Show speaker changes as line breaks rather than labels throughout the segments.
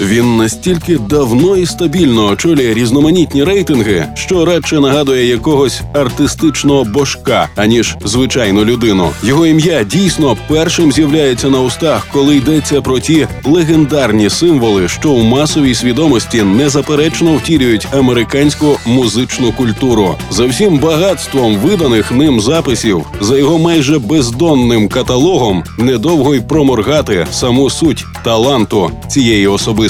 Він настільки давно і стабільно очолює різноманітні рейтинги, що радше нагадує якогось артистичного божка, аніж звичайну людину. Його ім'я дійсно першим з'являється на устах, коли йдеться про ті легендарні символи, що у масовій свідомості незаперечно втілюють американську музичну культуру. За всім багатством виданих ним записів, за його майже бездонним каталогом, недовго й проморгати саму суть таланту цієї особистості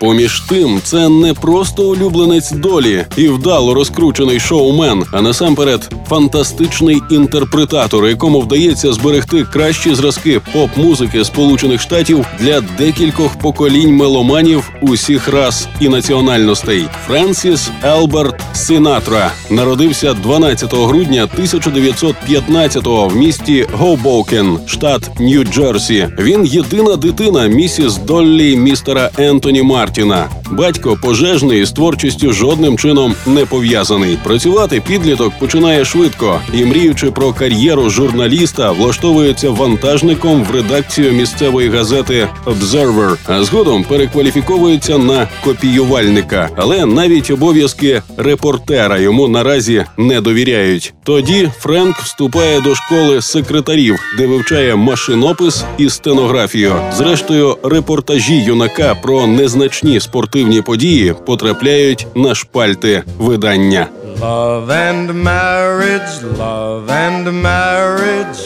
Поміж тим, це не просто улюбленець долі і вдало розкручений шоумен, а насамперед фантастичний інтерпретатор, якому вдається зберегти кращі зразки поп-музики Сполучених Штатів для декількох поколінь меломанів усіх рас і національностей. Френсіс Елберт Синатра народився 12 грудня 1915-го в місті Гобоукен, штат Нью-Джерсі. Він єдина дитина місіс Доллі містера Ентоні Март. Мартина. Батько пожежний з творчістю жодним чином не пов'язаний. Працювати підліток починає швидко і, мріючи про кар'єру журналіста, влаштовується вантажником в редакцію місцевої газети «Observer», а згодом перекваліфіковується на копіювальника. Але навіть обов'язки репортера йому наразі не довіряють. Тоді Френк вступає до школи секретарів, де вивчає машинопис і стенографію. Зрештою, репортажі юнака про незначні гучні спортивні події потрапляють на шпальти видання. Love and marriage, love and marriage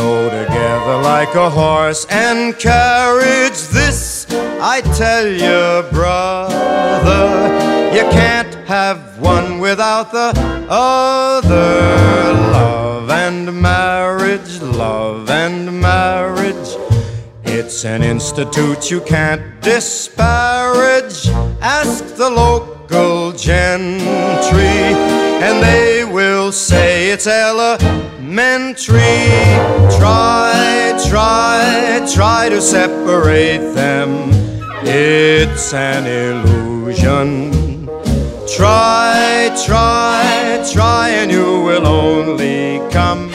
go together like a horse and carriage. This I tell you, brother, you can't have one without the other. Love and marriage, It's an institute you can't disparage. Ask the local gentry, and they will say it's elementary. Try, try, try to separate them. It's an illusion. Try, try, try, and you will only come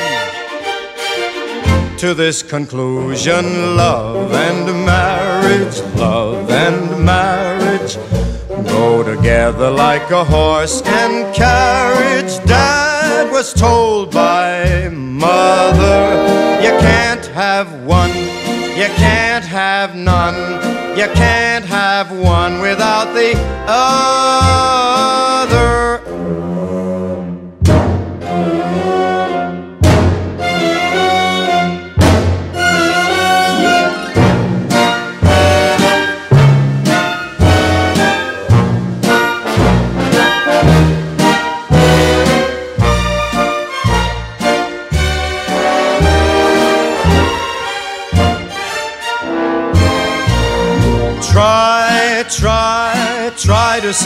to this conclusion love and marriage, love and marriage go together like a horse and carriage. Dad was told by mother, you can't have one, you can't have none, you can't have one without the other.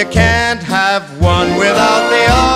You can't have one without the other.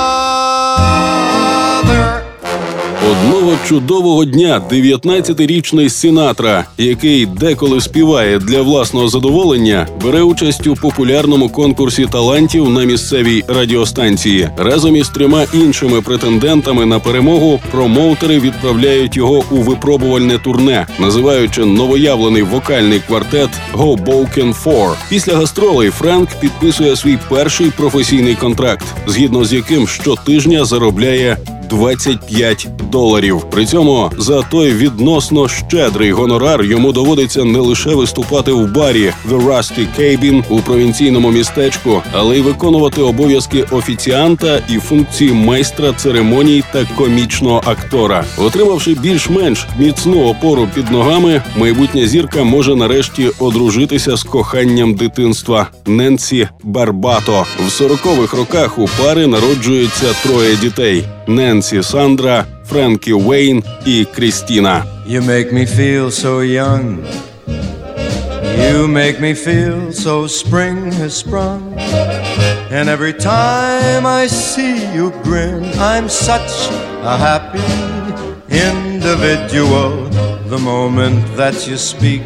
Одного чудового дня 19-річний Сінатра, який деколи співає для власного задоволення, бере участь у популярному конкурсі талантів на місцевій радіостанції. Разом із трьома іншими претендентами на перемогу промоутери відправляють його у випробувальне турне, називаючи новоявлений вокальний квартет «Hoboken 4». Після гастролей Франк підписує свій перший професійний контракт, згідно з яким щотижня заробляє 25 доларів. При цьому за той відносно щедрий гонорар йому доводиться не лише виступати в барі The Rusty Cabin у провінційному містечку, але й виконувати обов'язки офіціанта і функції майстра церемоній та комічного актора. Отримавши більш-менш міцну опору під ногами, майбутня зірка може нарешті одружитися з коханням дитинства Ненсі Барбато. В 40-х роках у пари народжується троє дітей. Ненсі Сандра, Френкі Уейн і Крістіна.
You make me feel so young. You make me feel so spring has sprung. And every time I see you grin, I'm such a happy individual. The moment that you speak,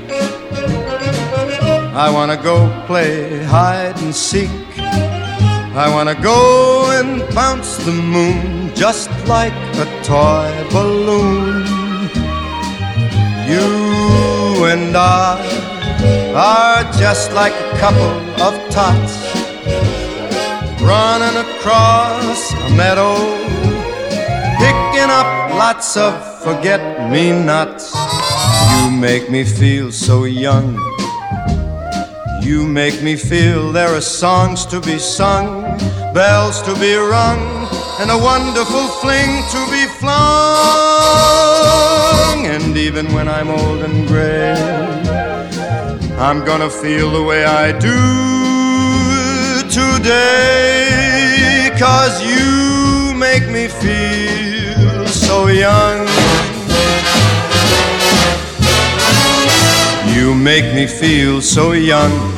I wanna go play hide and seek. I wanna go and bounce the moon just like a toy balloon. You and I are just like a couple of tots running across a meadow, picking up lots of forget me nots. You make me feel so young. You make me feel there are songs to be sung, bells to be rung, and a wonderful fling to be flung. And even when I'm old and gray, I'm gonna feel the way I do today. Cause you make me feel so young. You make me feel so young.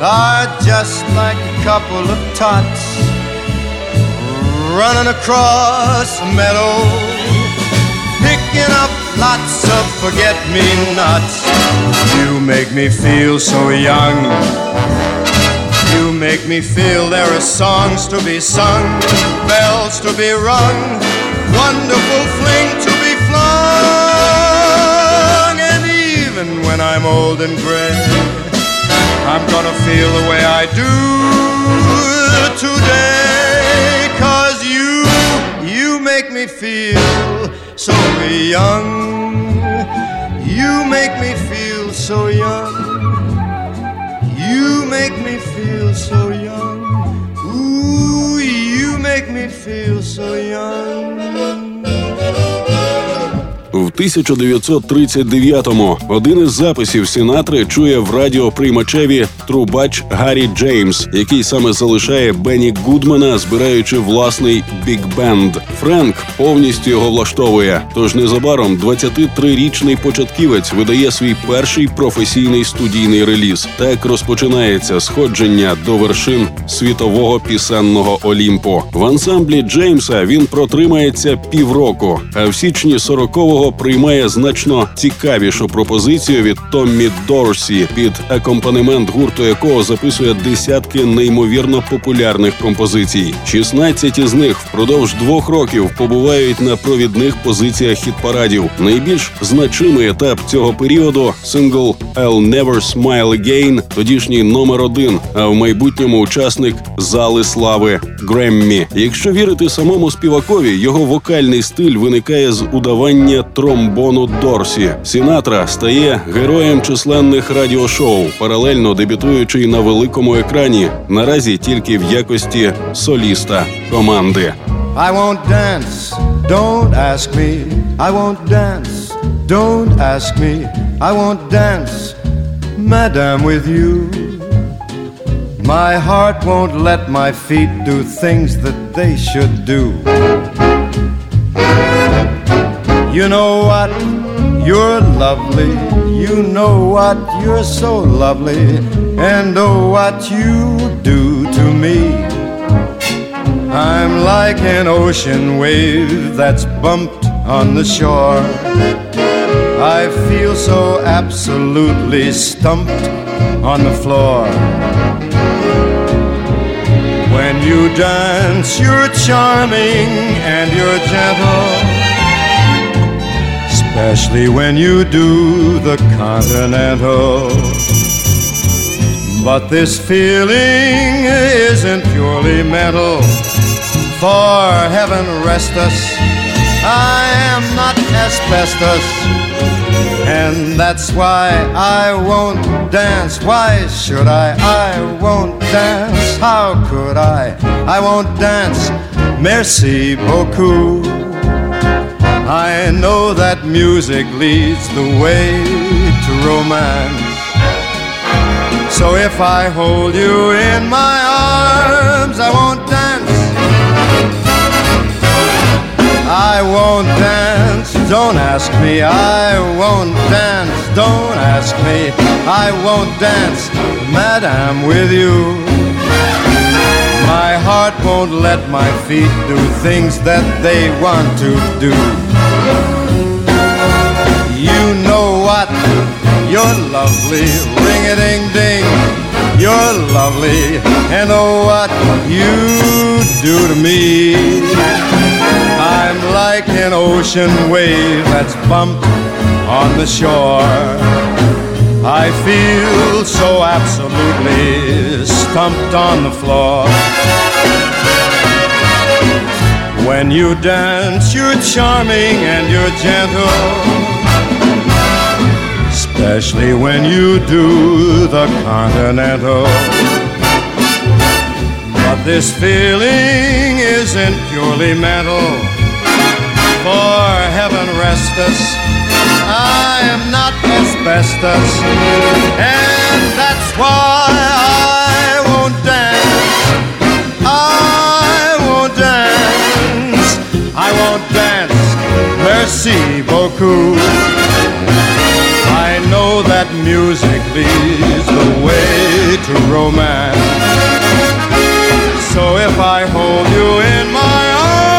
are just like a couple of tots running across a meadow, picking up lots of forget me nots. You make me feel so young. You make me feel there are songs to be sung, bells to be rung, wonderful fling to be flung. And even when I'm old and gray, I'm gonna feel the way I do today. Cause you, you make me feel so young. You make me feel so young. You make me feel so young. Ooh, you make me feel so young.
В 1939-му один із записів Сінатри чує в радіоприймачеві трубач Гаррі Джеймс, який саме залишає Бенні Гудмана, збираючи власний бік-бенд. Френк повністю його влаштовує. Тож незабаром 23-річний початківець видає свій перший професійний студійний реліз. Так розпочинається сходження до вершин світового пісенного Олімпу. В ансамблі Джеймса він протримається півроку, а в січні 40-го приймає значно цікавішу пропозицію від Томмі Дорсі, під акомпанемент гурту якого записує десятки неймовірно популярних композицій. 16 із них впродовж двох років побувають на провідних позиціях хіт-парадів. Найбільш значимий етап цього періоду сингл «I'll Never Smile Again», тодішній номер один, а в майбутньому учасник зали слави Греммі. Якщо вірити самому співакові, його вокальний стиль виникає з удавання тромбону Дорсі. Сінатра стає героєм численних радіошоу, паралельно дебютуючи на великому екрані. Наразі тільки в якості соліста команди.
I won't dance, don't ask me. I won't dance, don't ask me. I won't dance, madam, with you. My heart won't let my feet do things that they should do. You know what? You're lovely. You know what? You're so lovely. And oh, what you do to me. I'm like an ocean wave that's bumped on the shore. I feel so absolutely stumped on the floor. When you dance, you're charming and you're gentle. Especially when you do the continental. But this feeling isn't purely mental for heaven rest us. I am not asbestos, and that's why I won't dance. Why should I? I won't dance. How could I? I won't dance. Merci beaucoup. I know that music leads the way to romance. So if I hold you in my arms, I won't dance. I won't dance, don't ask me. I won't dance, don't ask me. I won't dance, madam, with you. My heart won't let my feet do things that they want to do. You know what? You're lovely, ring a ding ding. You're lovely, and oh, what you do to me. I'm like an ocean wave that's bumped on the shore. I feel so absolutely stumped on the floor. When you dance, you're charming and you're gentle. Especially when you do the continental. But this feeling isn't purely mental. For heaven rest us, I am not asbestos, and that's why I won't dance. I won't dance. I won't dance. Merci beaucoup. I know that music leads the way to romance. So if I hold you in my arms,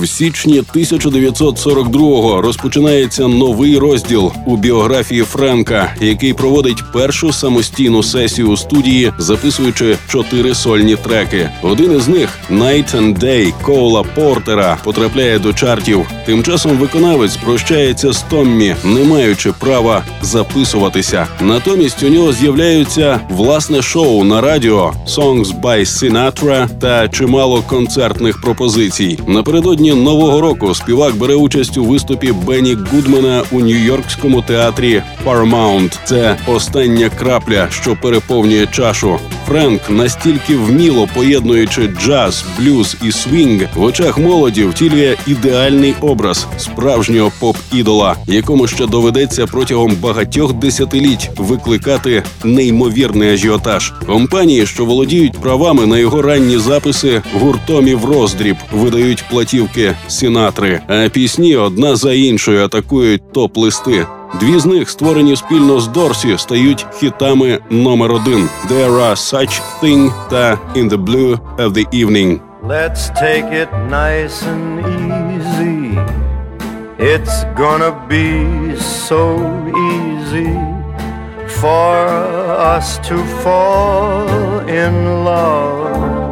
В січні 1942-го розпочинається новий розділ у біографії Френка, який проводить першу самостійну сесію у студії, записуючи чотири сольні треки. Один із них «Night and Day» Коула Портера потрапляє до чартів. Тим часом виконавець прощається з Томмі, не маючи права записуватися. Натомість у нього з'являються власне шоу на радіо «Songs by Sinatra» та чимало концертних пропозицій. Напередодні нового року співак бере участь у виступі Бенні Гудмана у нью-йоркському театрі Paramount. Це остання крапля, що переповнює чашу. Френк настільки вміло поєднуючи джаз, блюз і свінг, в очах молоді втілює ідеальний образ справжнього поп-ідола, якому ще доведеться протягом багатьох десятиліть викликати неймовірний ажіотаж. Компанії, що володіють правами на його ранні записи, гуртом в роздріб видають платівки Сінатри, а пісні одна за іншою атакують топ-листи. Дві з них, створені спільно з Дорсі, стають хітами номер один «There are such thing» та «In the blue of the evening».
Let's take it nice and easy. It's gonna be so easy for us to fall in love.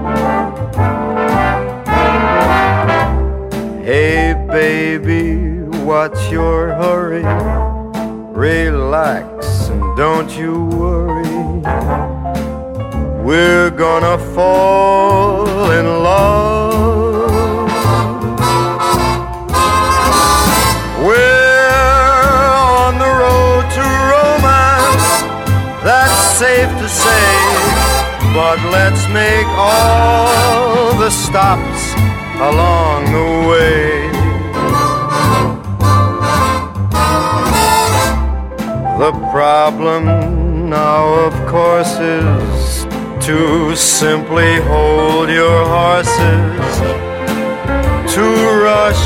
Hey baby, what's your hurry? Relax and don't you worry. We're gonna fall in love. We're on the road to romance, that's safe to say. But let's make all the stops along the way. The problem now, of course, is to simply hold your horses. To rush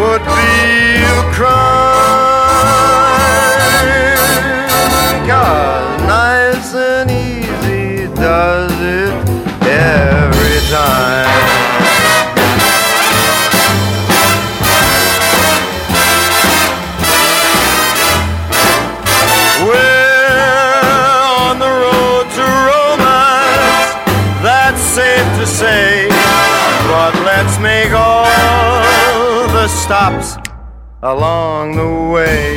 would be a crime. Cause nice and easy does it every time. Stops along the way.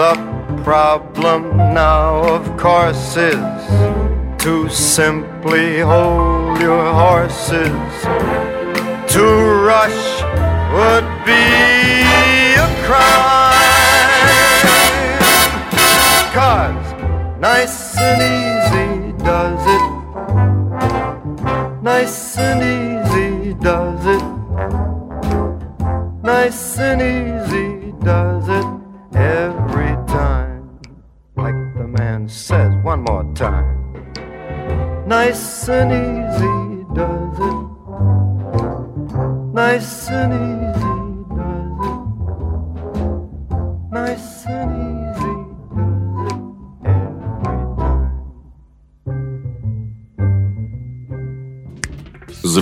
The problem now, of course, is to simply hold your horses. To rush would be a crime. Cause nice and easy does it. Nice and easy does it. Nice and easy does it every time. Like the man says one more time. Nice and easy does it. Nice and easy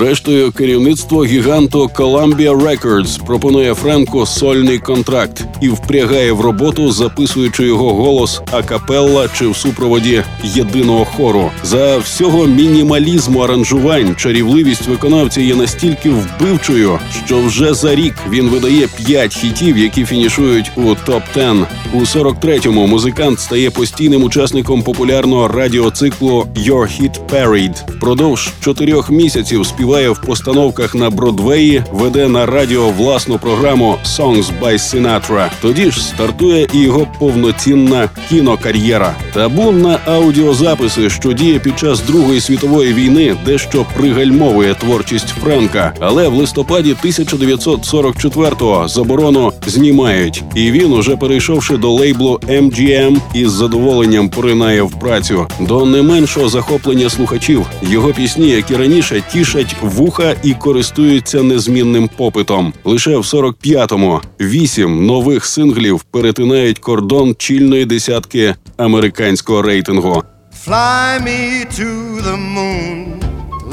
Зрештою, керівництво гіганту Columbia Records пропонує Френку сольний контракт і впрягає в роботу, записуючи його голос акапелла чи в супроводі єдиного хору. За всього мінімалізму аранжувань чарівливість виконавця є настільки вбивчою, що вже за рік він видає п'ять хітів, які фінішують у топ 10 У 43-му музикант стає постійним учасником популярного радіоциклу «Your Hit Parade». Впродовж чотирьох місяців співає в постановках на Бродвеї, веде на радіо власну програму «Songs by Sinatra». Тоді ж стартує і його повноцінна кінокар'єра. Табу на аудіозаписи, що діє під час Другої світової війни, дещо пригальмовує творчість Френка. Але в листопаді 1944-го заборону знімають, і він, уже перейшовши до лейблу MGM, із задоволенням поринає в працю. До не меншого захоплення слухачів його пісні, як і раніше, тішать вуха і користуються незмінним попитом. Лише в 45-му вісім нових синглів перетинають кордон чільної десятки американського рейтингу.
Fly me to the moon,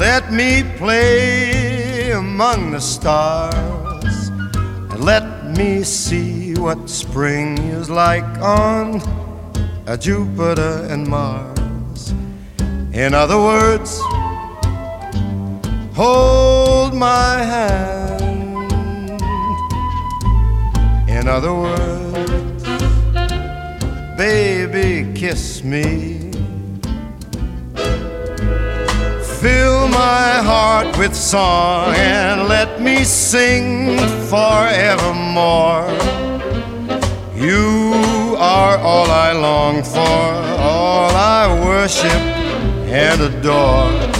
let me play among the stars, and let me see what spring is like on Jupiter and Mars. In other words, hold my hand. In other words, baby, kiss me. Fill my heart with song and let me sing forevermore. You are all I long for, all I worship and adore.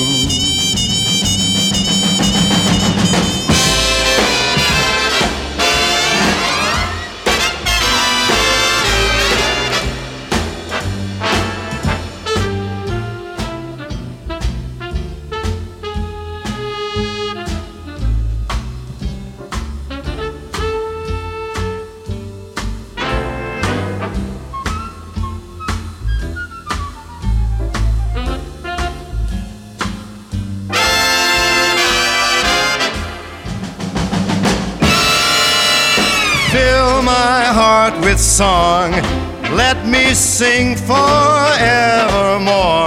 Song, let me sing forevermore.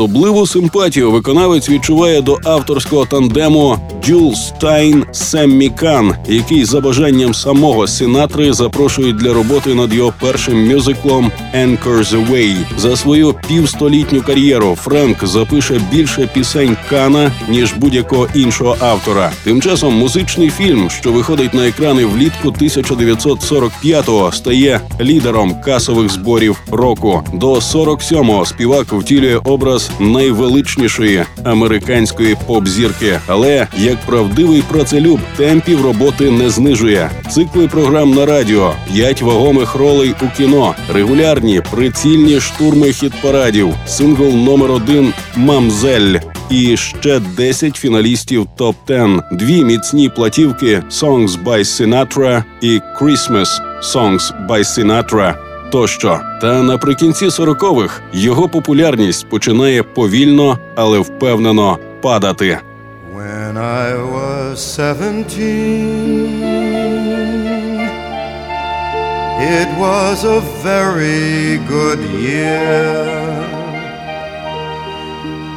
Особливу симпатію виконавець відчуває до авторського тандему Джул Стайн Семмі який за бажанням самого Синатри запрошують для роботи над його першим мюзиклом «Anchors Away». За свою півстолітню кар'єру Френк запише більше пісень Кана ніж будь-якого іншого автора. Тим часом музичний фільм, що виходить на екрани влітку 1945-го, стає лідером касових зборів року. До 47-го співак втілює образ найвеличнішої американської поп-зірки. Але як правдивий працелюб темпів роботи не знижує. Цикли програм на радіо, п'ять вагомих ролей у кіно, регулярні прицільні штурми хіт парадів, сингл номер один Мамзель і ще 10 фіналістів топ 10 дві міцні платівки «Songs by Sinatra» і «Christmas Songs by Sinatra» тощо. Та наприкінці 40-х його популярність починає повільно, але впевнено падати.
When I was 17 It was a very good year.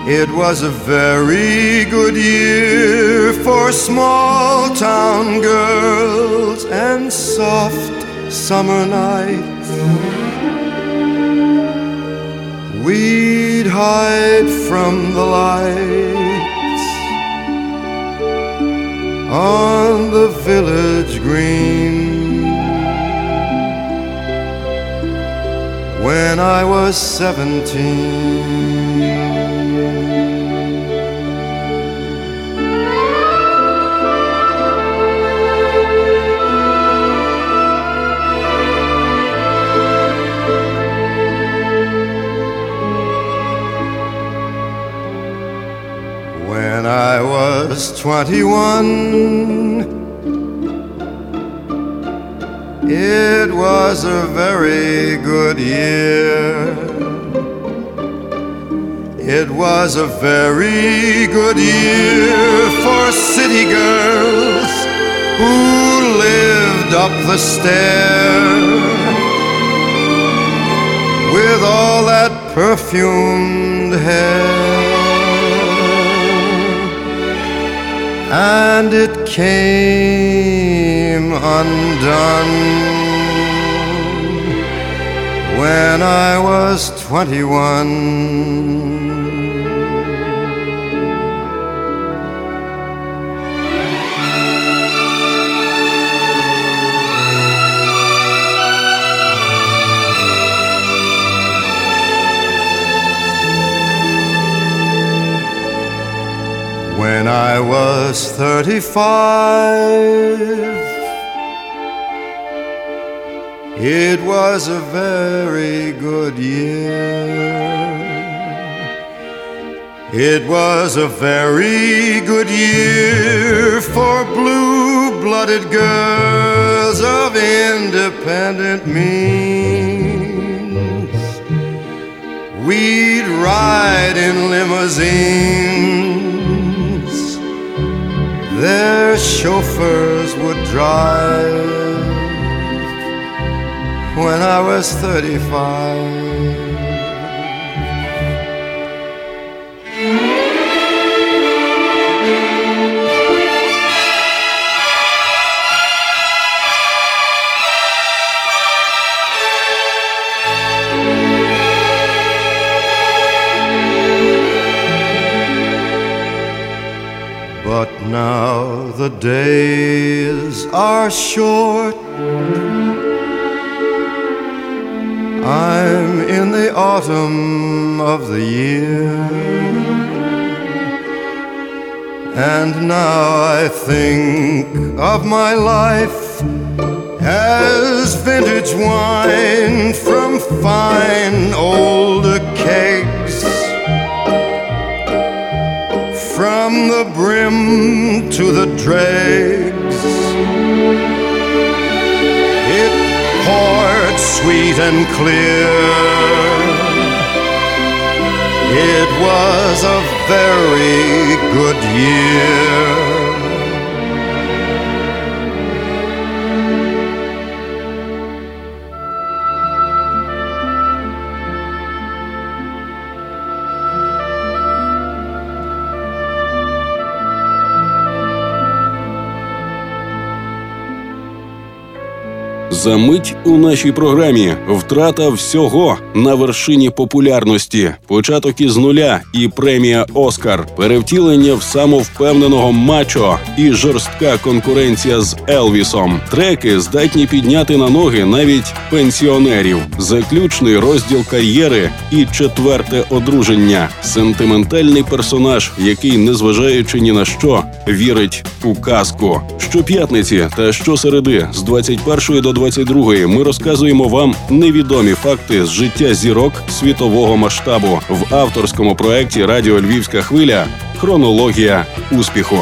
It was a very good year for small town girls and soft summer nights. We'd hide from the lights on the village green. When I was seventeen. When I was 21, it was a very good year. It was a very good year for city girls who lived up the stair with all that perfumed hair. And it came undone when I was 21. When I was 35, it was a very good year. It was a very good year for blue blooded girls of independent means. We'd ride in limousines their chauffeurs would drive when I was 35. But now the days are short. I'm in the autumn of the year. And now I think of my life as vintage wine from fine old kegs from the brim to the dregs. It poured sweet and clear. It was a very good year.
За мить у нашій програмі втрата всього на вершині популярності, початок із нуля і премія Оскар, перевтілення в самовпевненого мачо і жорстка конкуренція з Елвісом. Треки здатні підняти на ноги навіть пенсіонерів, заключний розділ кар'єри і четверте одруження. Сентиментальний персонаж, який, незважаючи ні на що, вірить у казку. Щоп'ятниці та щосереди з 21 до 22 ми розказуємо вам невідомі факти з життя зірок світового масштабу в авторському проєкті Радіо Львівська хвиля. Хронологія успіху.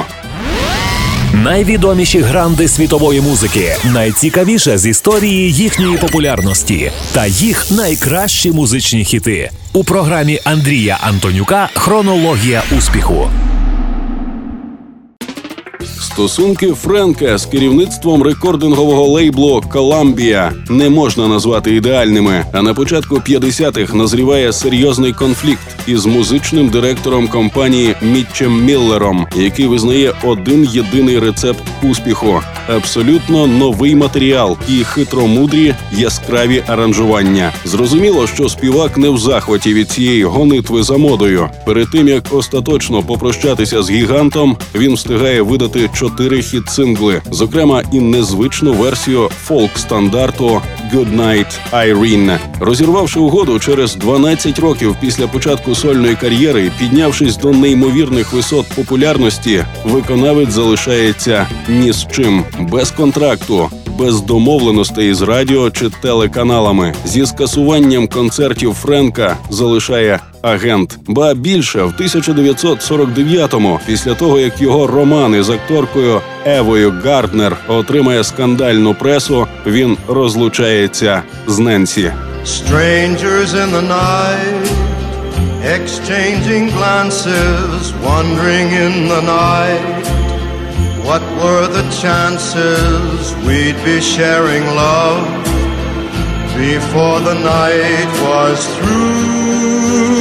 Найвідоміші гранди світової музики, найцікавіше з історії їхньої популярності та їх найкращі музичні хіти у програмі Андрія Антонюка. Хронологія успіху.
Стосунки Френка з керівництвом рекордингового лейблу Columbia не можна назвати ідеальними. А на початку 50-х назріває серйозний конфлікт із музичним директором компанії Мітчем Міллером, який визнає один єдиний рецепт успіху: абсолютно новий матеріал і хитромудрі яскраві аранжування. Зрозуміло, що співак не в захваті від цієї гонитви за модою. Перед тим як остаточно попрощатися з гігантом, він встигає видати чотири хіт-сингли, зокрема і незвичну версію фолк-стандарту «Goodnight, Irene». Розірвавши угоду через 12 років після початку сольної кар'єри, піднявшись до неймовірних висот популярності, виконавець залишається ні з чим без контракту. Без домовленостей з радіо чи телеканалами зі скасуванням концертів Френка залишає агент. Ба більше в 1949-му, після того як його романи з акторкою Евою Гарднер отримає скандальну пресу, він розлучається з Ненсі.
Strangers in the night, exchanging glances, wandering in the night. What were the chances we'd be sharing love before the night was through?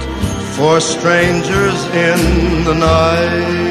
for strangers in the night.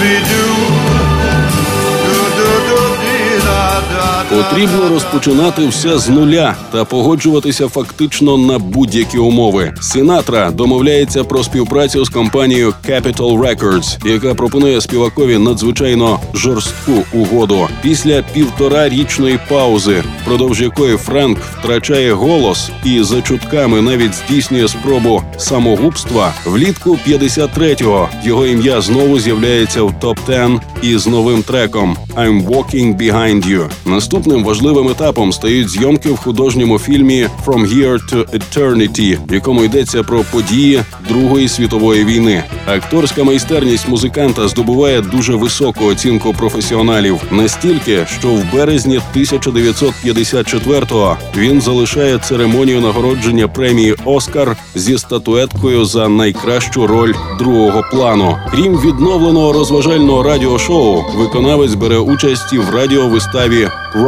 we do Потрібно розпочинати все з нуля та погоджуватися фактично на будь-які умови. Сінатра домовляється про співпрацю з компанією Capitol Records, яка пропонує співакові надзвичайно жорстку угоду. Після півторарічної паузи, впродовж якої Френк втрачає голос і за чутками навіть здійснює спробу самогубства. Влітку 53-го його ім'я знову з'являється в топ 10 із новим треком «I'm Walking Behind You». Наступного Наступним важливим етапом стають зйомки в художньому фільмі «From Here to Eternity», в якому йдеться про події Другої світової війни. Акторська майстерність музиканта здобуває дуже високу оцінку професіоналів, настільки, що в березні 1954-го він залишає церемонію нагородження премії Оскар зі статуеткою за найкращу роль другого плану. Крім відновленого розважального радіошоу, виконавець бере участь в радіовиставі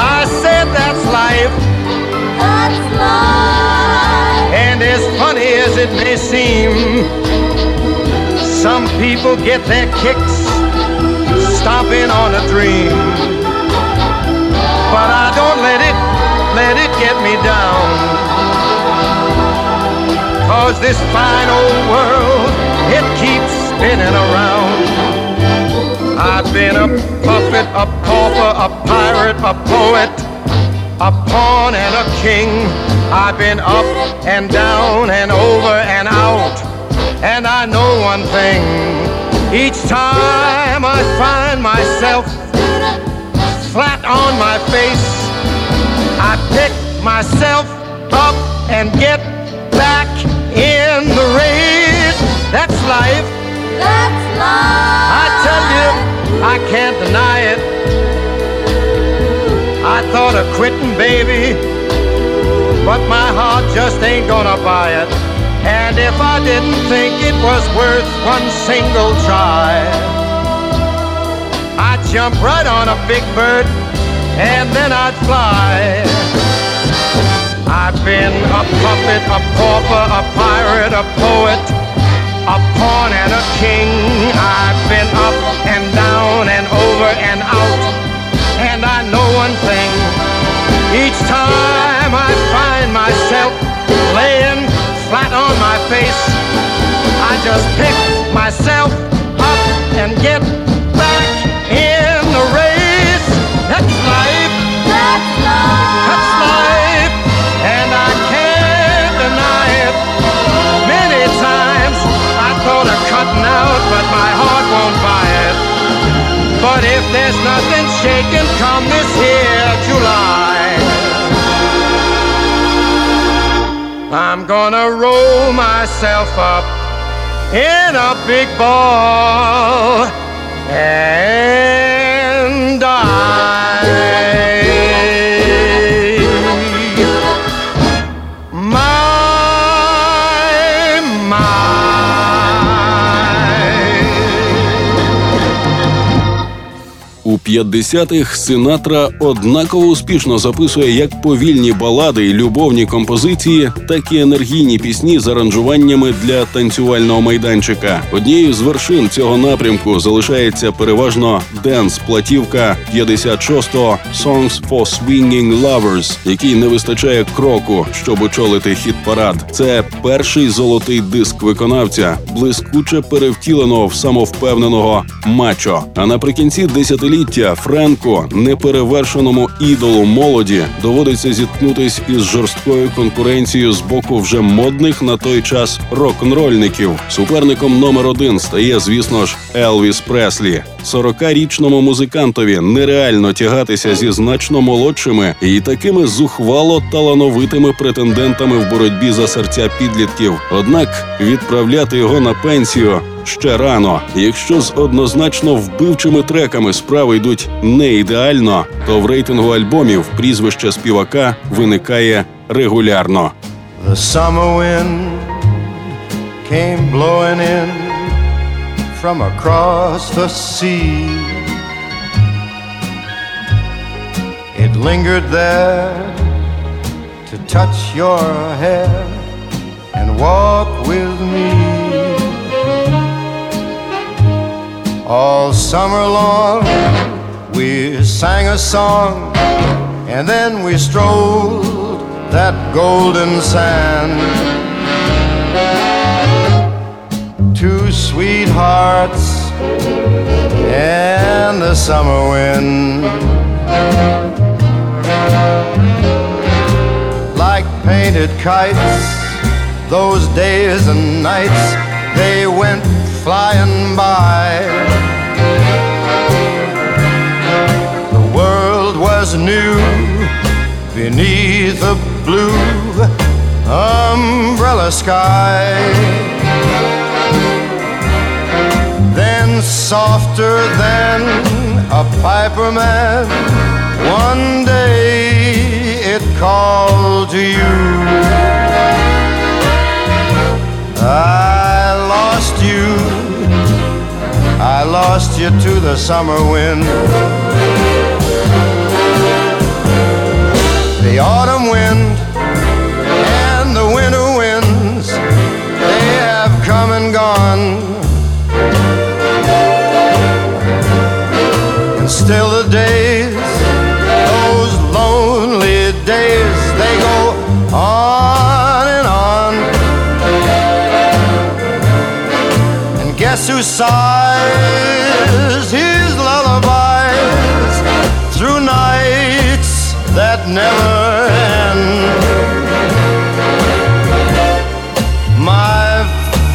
I said that's life.
That's life.
And as funny as it may seem, some people get their kicks stomping on a dream. But I don't let it, let it get me down. Cause this fine old world, it keeps spinning around. I've been a puppet, a pauper, a pirate, a poet, a pawn and a king. I've been up and down and over and out. And I know one thing. Each time I find myself flat on my face, I pick myself up and get back in the race. That's life.
That's life.
I tell you, I can't deny it. I thought of quitting, baby, but my heart just ain't gonna buy it. And if I didn't think it was worth one single try, I'd jump right on a big bird and then I'd fly. I've been a puppet, a pauper, a pirate, a poet, a pawn and a king. I've been up and down and over and out. And I know one thing. Each time I find myself laying flat on my face, I just pick myself up and get but my heart won't buy it. But if there's nothing shaking come this here July, I'm gonna roll myself up in a big ball and die.
50-х Синатра однаково успішно записує як повільні балади й любовні композиції, так і енергійні пісні з аранжуваннями для танцювального майданчика. Однією з вершин цього напрямку залишається переважно денс-платівка 56-го «Songs for Swinging Lovers», який не вистачає кроку, щоб очолити хіт-парад. Це перший золотий диск виконавця, блискуче перевтіленого в самовпевненого мачо. А наприкінці десятиліття Френко, неперевершеному ідолу молоді, доводиться зіткнутись із жорсткою конкуренцією з боку вже модних на той час рок-н-рольників. Суперником номер один стає, звісно ж, Елвіс Преслі. 40-річному музикантові нереально тягатися зі значно молодшими і такими зухвало талановитими претендентами в боротьбі за серця підлітків. Однак відправляти його на пенсію ще рано. Якщо з однозначно вбивчими треками справи йдуть не ідеально, то в рейтингу альбомів прізвище співака виникає регулярно.
The summer wind came blowing in from across the sea. It lingered there to touch your hair and walk with me. All summer long, we sang a song And then we strolled that golden sand. Two sweethearts and the summer wind. Like painted kites, those days and nights, they went flying by. The world was new beneath a blue umbrella sky. Then, softer than a piper man, one day it called to you. I you, I lost you to the summer wind. The autumn wind Sighs his lullabies through nights that never end? My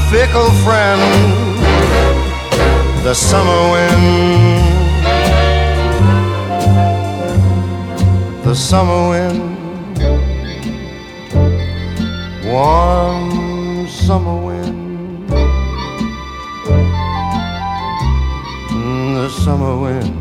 fickle friend, the summer wind. The summer wind, warm summer wind, summer wind.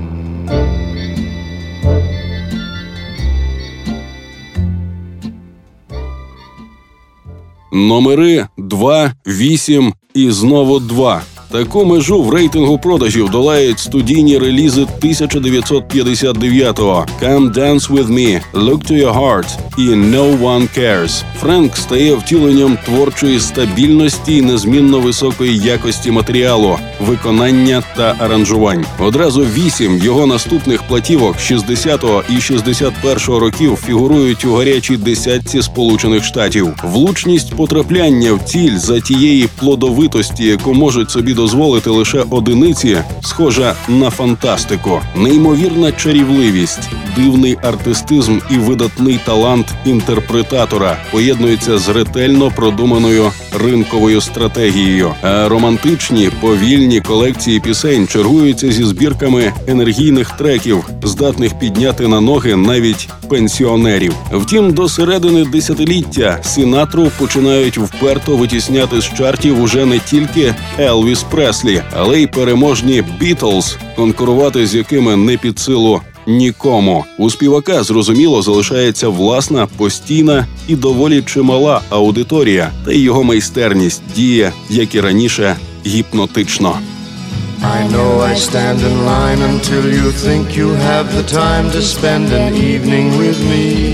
Номери 2, 8 і знову 2. Таку межу в рейтингу продажів долають студійні релізи 1959-го «Come Dance With Me», «Look To Your Heart» і «No One Cares». Френк стає втіленням творчої стабільності і незмінно високої якості матеріалу, виконання та аранжувань. Одразу вісім його наступних платівок 60-го і 61-го років фігурують у гарячій десятці Сполучених Штатів. Влучність потрапляння в ціль за тієї плодовитості, яку можуть собі дозволити лише одиниці, схожа на фантастику, неймовірна чарівливість, дивний артистизм і видатний талант інтерпретатора поєднуються з ретельно продуманою ринковою стратегією. А романтичні повільні колекції пісень чергуються зі збірками енергійних треків, здатних підняти на ноги навіть пенсіонерів. Втім, до середини десятиліття Сінатру починають вперто витісняти з чартів уже не тільки Елвіс Преслі, але й переможні Бітлз, конкурувати з якими не під силу. Нікому у співака зрозуміло залишається власна, постійна і доволі чимала аудиторія, та й його майстерність діє, як і раніше, гіпнотично.
I know I stand in line until you think you have the time to spend an evening with me.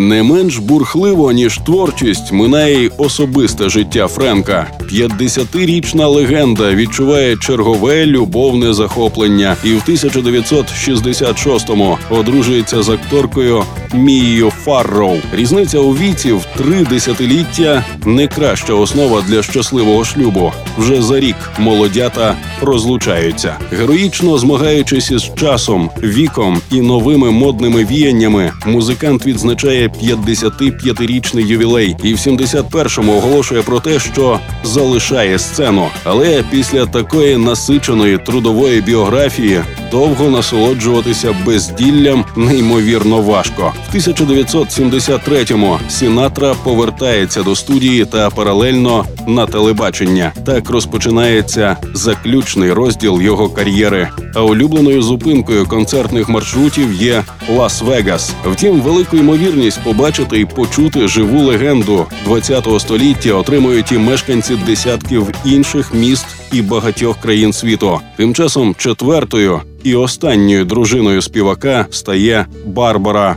Не менш бурхливо, ніж творчість, минає й особисте життя Френка. 50-річна легенда відчуває чергове любовне захоплення і в 1966-му одружується з акторкою Мією Фарроу. Різниця у віці в три десятиліття не краща основа для щасливого шлюбу. Вже за рік молодята розлучаються. Героїчно змагаючись із часом, віком і новими модними віяннями, музикант відзначає 55-річний ювілей і в 71-му оголошує про те, що залишає сцену. Але після такої насиченої трудової біографії довго насолоджуватися безділлям неймовірно важко. В 1973-му Сінатра повертається до студії та паралельно на телебачення. Так розпочинається заключний розділ його кар'єри. А улюбленою зупинкою концертних маршрутів є Лас-Вегас. Втім, велику ймовірність побачити і почути живу легенду ХХ століття отримують і мешканці десятків інших міст і багатьох країн світу. Тим часом четвертою і останньою дружиною співака стає Барбара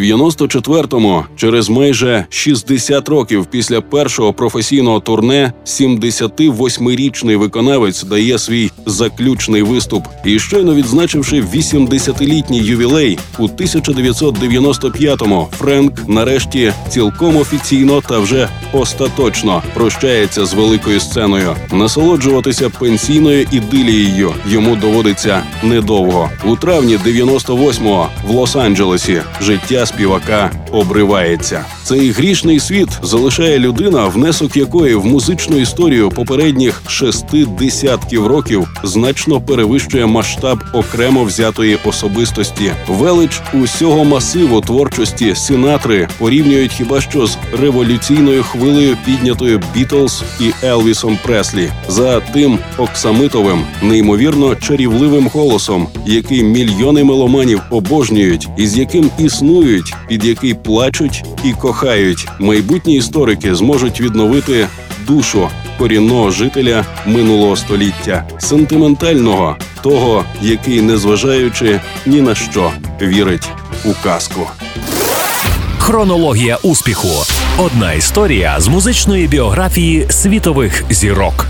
94-му, через майже 60 років після першого професійного турне, 78-річний виконавець дає свій заключний виступ. І щойно відзначивши 80-літній ювілей, у 1995-му Френк нарешті цілком офіційно та вже остаточно прощається з великою сценою. Насолоджуватися пенсійною ідилією йому доводиться недовго. У травні 98-го в Лос-Анджелесі життя співака обривається. Цей грішний світ залишає людина, внесок якої в музичну історію попередніх шести десятків років значно перевищує масштаб окремо взятої особистості. Велич усього масиву творчості Сінатри порівнюють хіба що з революційною хвилею піднятою Бітлз і Елвісом Преслі за тим оксамитовим, неймовірно чарівливим голосом, який мільйони меломанів обожнюють, і з яким існують, під який плачуть і кохають. Майбутні історики зможуть відновити душу корінного жителя минулого століття, сентиментального, того, який, незважаючи ні на що, вірить у казку.
Хронологія успіху. Одна історія з музичної біографії світових зірок.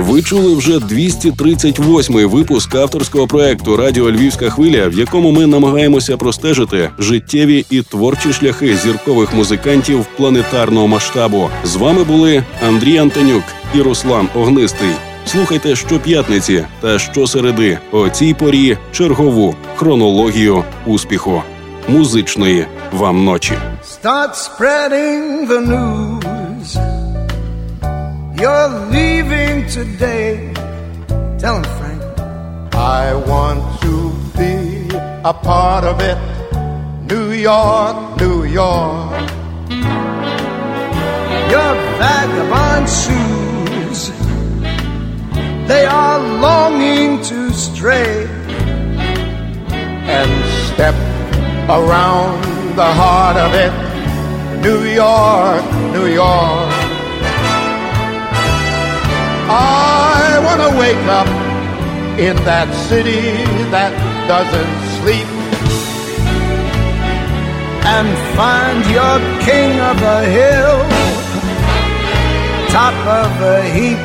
Ви чули вже 238-й випуск авторського проекту Радіо Львівська хвиля, в якому ми намагаємося простежити життєві і творчі шляхи зіркових музикантів планетарного масштабу. З вами були Андрій Антонюк і Руслан Огнистий. Слухайте щоп'ятниці та щосереди о цій порі чергову хронологію успіху музичної вам ночі.
Start spreading the news. You're leaving today. Tell him, Frank. I want to be a part of it. New York, New York. Your vagabond shoes. They are longing to stray and step around the heart of it. New York, New York. I want to wake up in that city that doesn't sleep and find your king of the hill, top of the heap.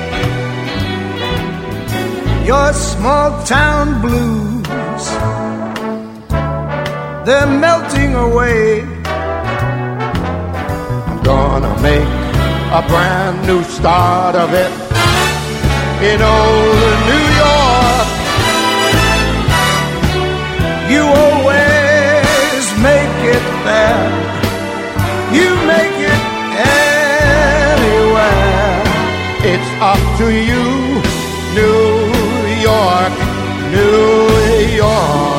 Your small town blues, they're melting away. I'm gonna make a brand new start of it in old New York. You always make it there. You make it anywhere. It's up to you, New York, New York.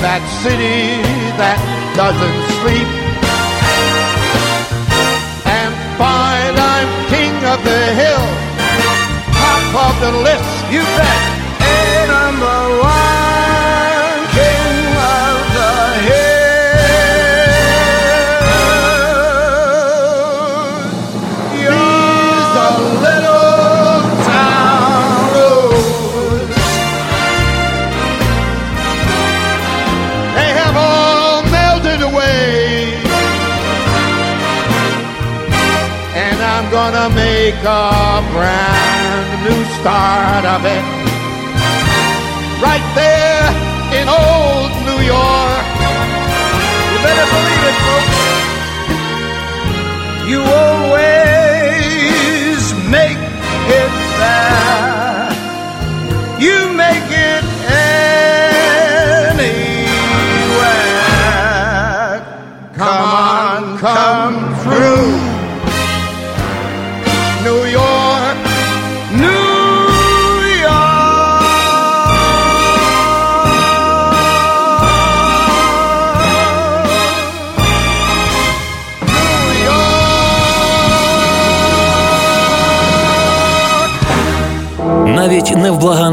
That city that doesn't sleep and find I'm king of the hill, top of the list. You bet. A number one
start of it. Right there in old New York. You better believe it,